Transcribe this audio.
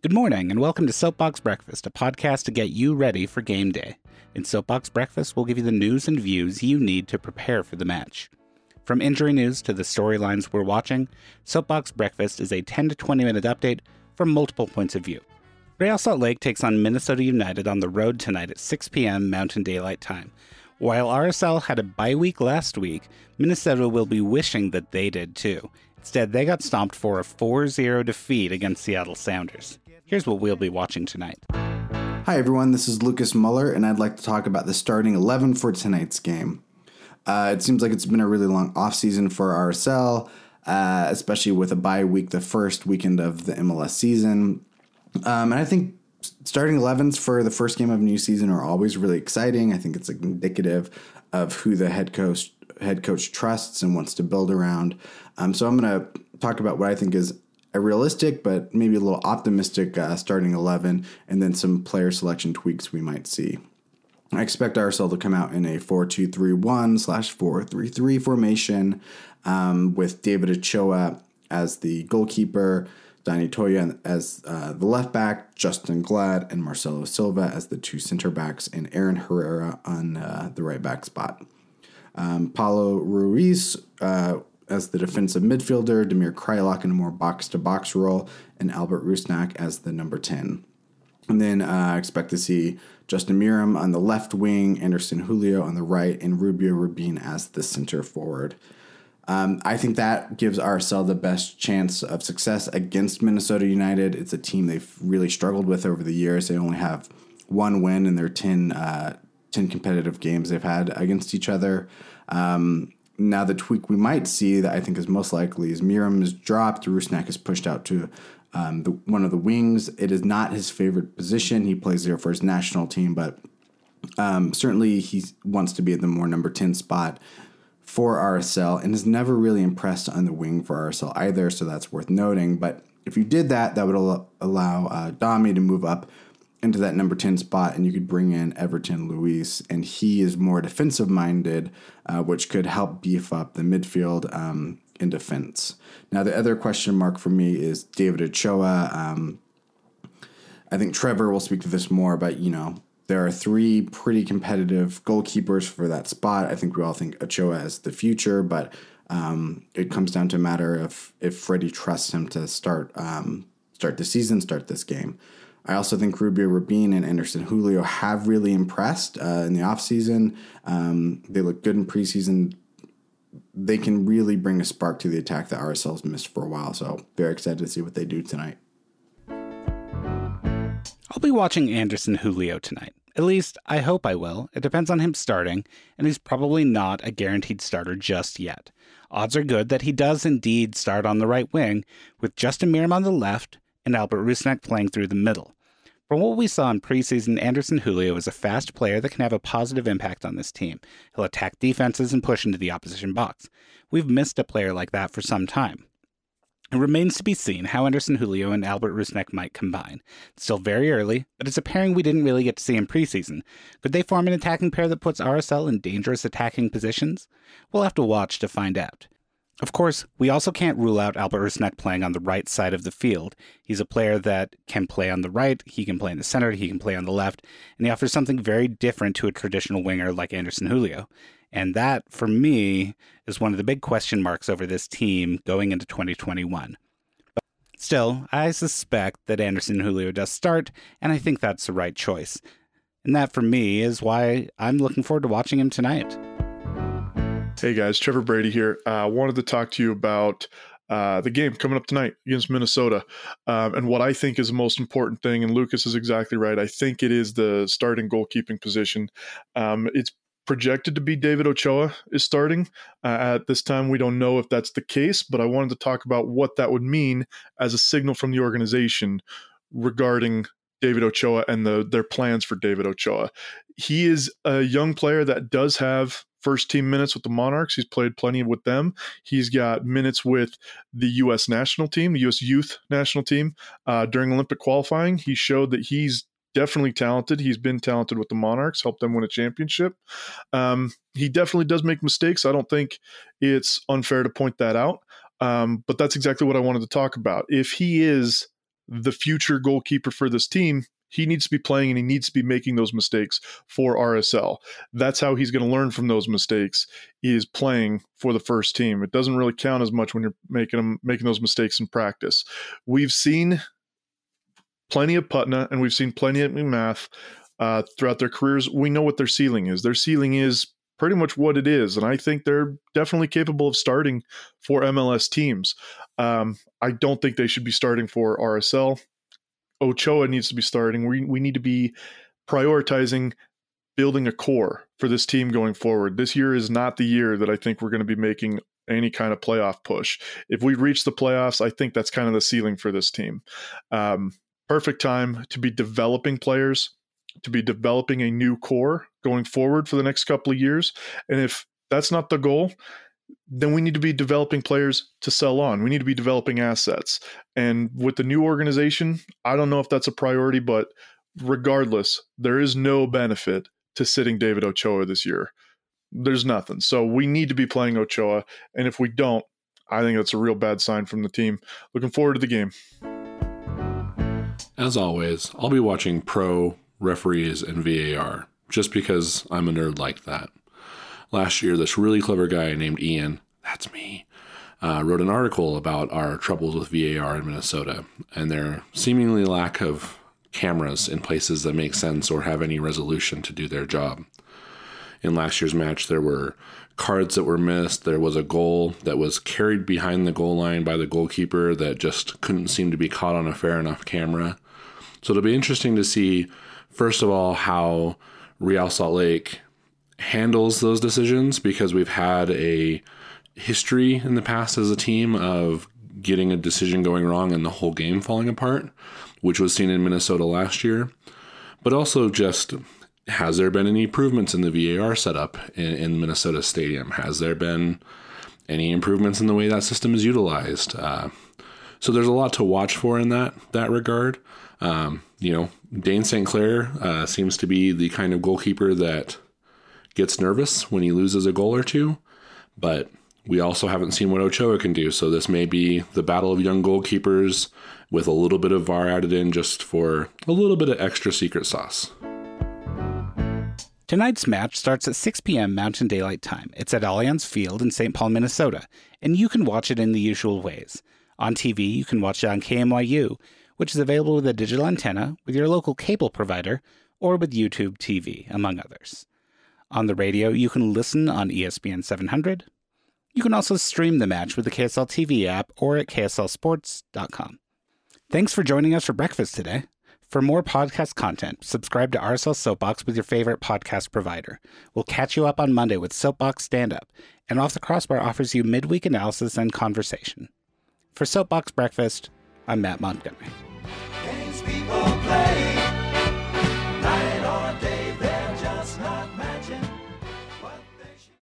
Good morning, and welcome to Soapbox Breakfast, a podcast to get you ready for game day. In Soapbox Breakfast, we'll give you the news and views you need to prepare for the match. From injury news to the storylines we're watching, Soapbox Breakfast is a 10 to 20 minute update from multiple points of view. Real Salt Lake takes on Minnesota United on the road tonight at 6 p.m. Mountain Daylight Time. While RSL had a bye week last week, Minnesota will be wishing that they did too. Instead, they got stomped for a 4 0 defeat against Seattle Sounders. Here's what we'll be watching tonight. Hi, everyone. This is Lucas Muller, and I'd like to talk about the starting 11 for tonight's game. Uh, it seems like it's been a really long offseason for RSL, uh, especially with a bye week, the first weekend of the MLS season. Um, and I think starting 11s for the first game of a new season are always really exciting. I think it's indicative of who the head coach head coach trusts and wants to build around. Um, so I'm going to talk about what I think is a realistic but maybe a little optimistic uh, starting 11 and then some player selection tweaks we might see. I expect RSL to come out in a 4 2 3 1 slash 4 3 3 formation um, with David Ochoa as the goalkeeper, Donny Toia as uh, the left back, Justen Glad and Marcelo Silva as the two center backs, and Aaron Herrera on uh, the right back spot. Um, Paulo Ruiz uh, as the defensive midfielder, Damir Kreilach in a more box to box role, and Albert Rusnak as the number 10. And then uh, expect to see Justin Meram on the left wing, Anderson Julio on the right, and Rubio Rubin as the center forward. Um, I think that gives RSL the best chance of success against Minnesota United. It's a team they've really struggled with over the years. They only have one win in their 10, uh, 10 competitive games they've had against each other. Um, now, the tweak we might see that I think is most likely is Meram is dropped, Rusnak is pushed out to um, the, one of the wings. It is not his favorite position. He plays there for his national team, but um, certainly he wants to be at the more number 10 spot for RSL and is never really impressed on the wing for RSL either, so that's worth noting. But if you did that, that would allow uh, Dami to move up into that number 10 spot and you could bring in Everton Luiz and he is more defensive minded uh, which could help beef up the midfield um, in defense. Now the other question mark for me is David Ochoa. Um, I think Trevor will speak to this more but you know there are three pretty competitive goalkeepers for that spot. I think we all think Ochoa is the future but um, it comes down to a matter of if Freddy trusts him to start um, start the season start this game I also think Rubio Rubin and Anderson Julio have really impressed uh, in the offseason. Um, they look good in preseason. They can really bring a spark to the attack that RSL's missed for a while. So, very excited to see what they do tonight. I'll be watching Anderson Julio tonight. At least, I hope I will. It depends on him starting, and he's probably not a guaranteed starter just yet. Odds are good that he does indeed start on the right wing, with Justin Meram on the left and Albert Rusnak playing through the middle. From what we saw in preseason, Anderson Julio is a fast player that can have a positive impact on this team. He'll attack defenses and push into the opposition box. We've missed a player like that for some time. It remains to be seen how Anderson Julio and Albert Rusnak might combine. It's still very early, but it's a pairing we didn't really get to see in preseason. Could they form an attacking pair that puts RSL in dangerous attacking positions? We'll have to watch to find out. Of course, we also can't rule out Albert Rusnak playing on the right side of the field. He's a player that can play on the right, he can play in the center, he can play on the left, and he offers something very different to a traditional winger like Anderson Julio. And that, for me, is one of the big question marks over this team going into 2021. But still, I suspect that Anderson Julio does start, and I think that's the right choice. And that, for me, is why I'm looking forward to watching him tonight. Hey guys, Trevor Brady here. I uh, wanted to talk to you about uh, the game coming up tonight against Minnesota um, and what I think is the most important thing. And Lucas is exactly right. I think it is the starting goalkeeping position. Um, it's projected to be David Ochoa is starting. Uh, at this time, we don't know if that's the case, but I wanted to talk about what that would mean as a signal from the organization regarding David Ochoa and the their plans for David Ochoa. He is a young player that does have first team minutes with the Monarchs. He's played plenty with them. He's got minutes with the U.S. national team, the U.S. youth national team uh, during Olympic qualifying. He showed that he's definitely talented. He's been talented with the Monarchs, helped them win a championship. Um, he definitely does make mistakes. I don't think it's unfair to point that out. Um, but that's exactly what I wanted to talk about. If he is the future goalkeeper for this team, he needs to be playing and he needs to be making those mistakes for RSL. That's how he's going to learn from those mistakes is playing for the first team. It doesn't really count as much when you're making them making those mistakes in practice. We've seen plenty of Putna and we've seen plenty of MacMath uh, throughout their careers. We know what their ceiling is. Their ceiling is pretty much what it is, and I think they're definitely capable of starting for MLS teams. Um, I don't think they should be starting for RSL. Ochoa needs to be starting. We we need to be prioritizing building a core for this team going forward. This year is not the year that I think we're going to be making any kind of playoff push. If we reach the playoffs, I think that's kind of the ceiling for this team. Um, perfect time to be developing players, to be developing a new core going forward for the next couple of years. And if that's not the goal, then we need to be developing players to sell on. We need to be developing assets. And with the new organization, I don't know if that's a priority, but regardless, there is no benefit to sitting David Ochoa this year. There's nothing. So we need to be playing Ochoa. And if we don't, I think that's a real bad sign from the team. Looking forward to the game. As always, I'll be watching pro, referees, and VAR just because I'm a nerd like that last year, this really clever guy named Ian, that's me, uh, wrote an article about our troubles with VAR in Minnesota and their seemingly lack of cameras in places that make sense or have any resolution to do their job. In last year's match, there were cards that were missed. There was a goal that was carried behind the goal line by the goalkeeper that just couldn't seem to be caught on a fair enough camera. So it'll be interesting to see, first of all, how Real Salt Lake handles those decisions because we've had a history in the past as a team of getting a decision going wrong and the whole game falling apart, which was seen in Minnesota last year. But also, just has there been any improvements in the VAR setup in, in Minnesota Stadium? Has there been any improvements in the way that system is utilized? Uh, so there's a lot to watch for in that that regard. Um, you know, Dayne St. Clair uh, seems to be the kind of goalkeeper that gets nervous when he loses a goal or two, but we also haven't seen what Ochoa can do. So this may be the battle of young goalkeepers with a little bit of VAR added in just for a little bit of extra secret sauce. Tonight's match starts at 6 p.m. Mountain Daylight Time. It's at Allianz Field in St. Paul, Minnesota, and you can watch it in the usual ways. On TV, you can watch it on KMYU, which is available with a digital antenna, with your local cable provider, or with YouTube TV, among others. On the radio, you can listen on ESPN 700. You can also stream the match with the KSL TV app or at kslsports.com. Thanks for joining us for breakfast today. For more podcast content, subscribe to RSL Soapbox with your favorite podcast provider. We'll catch you up on Monday with Soapbox Stand Up, and Off the Crossbar offers you midweek analysis and conversation. For Soapbox Breakfast, I'm Matt Montgomery.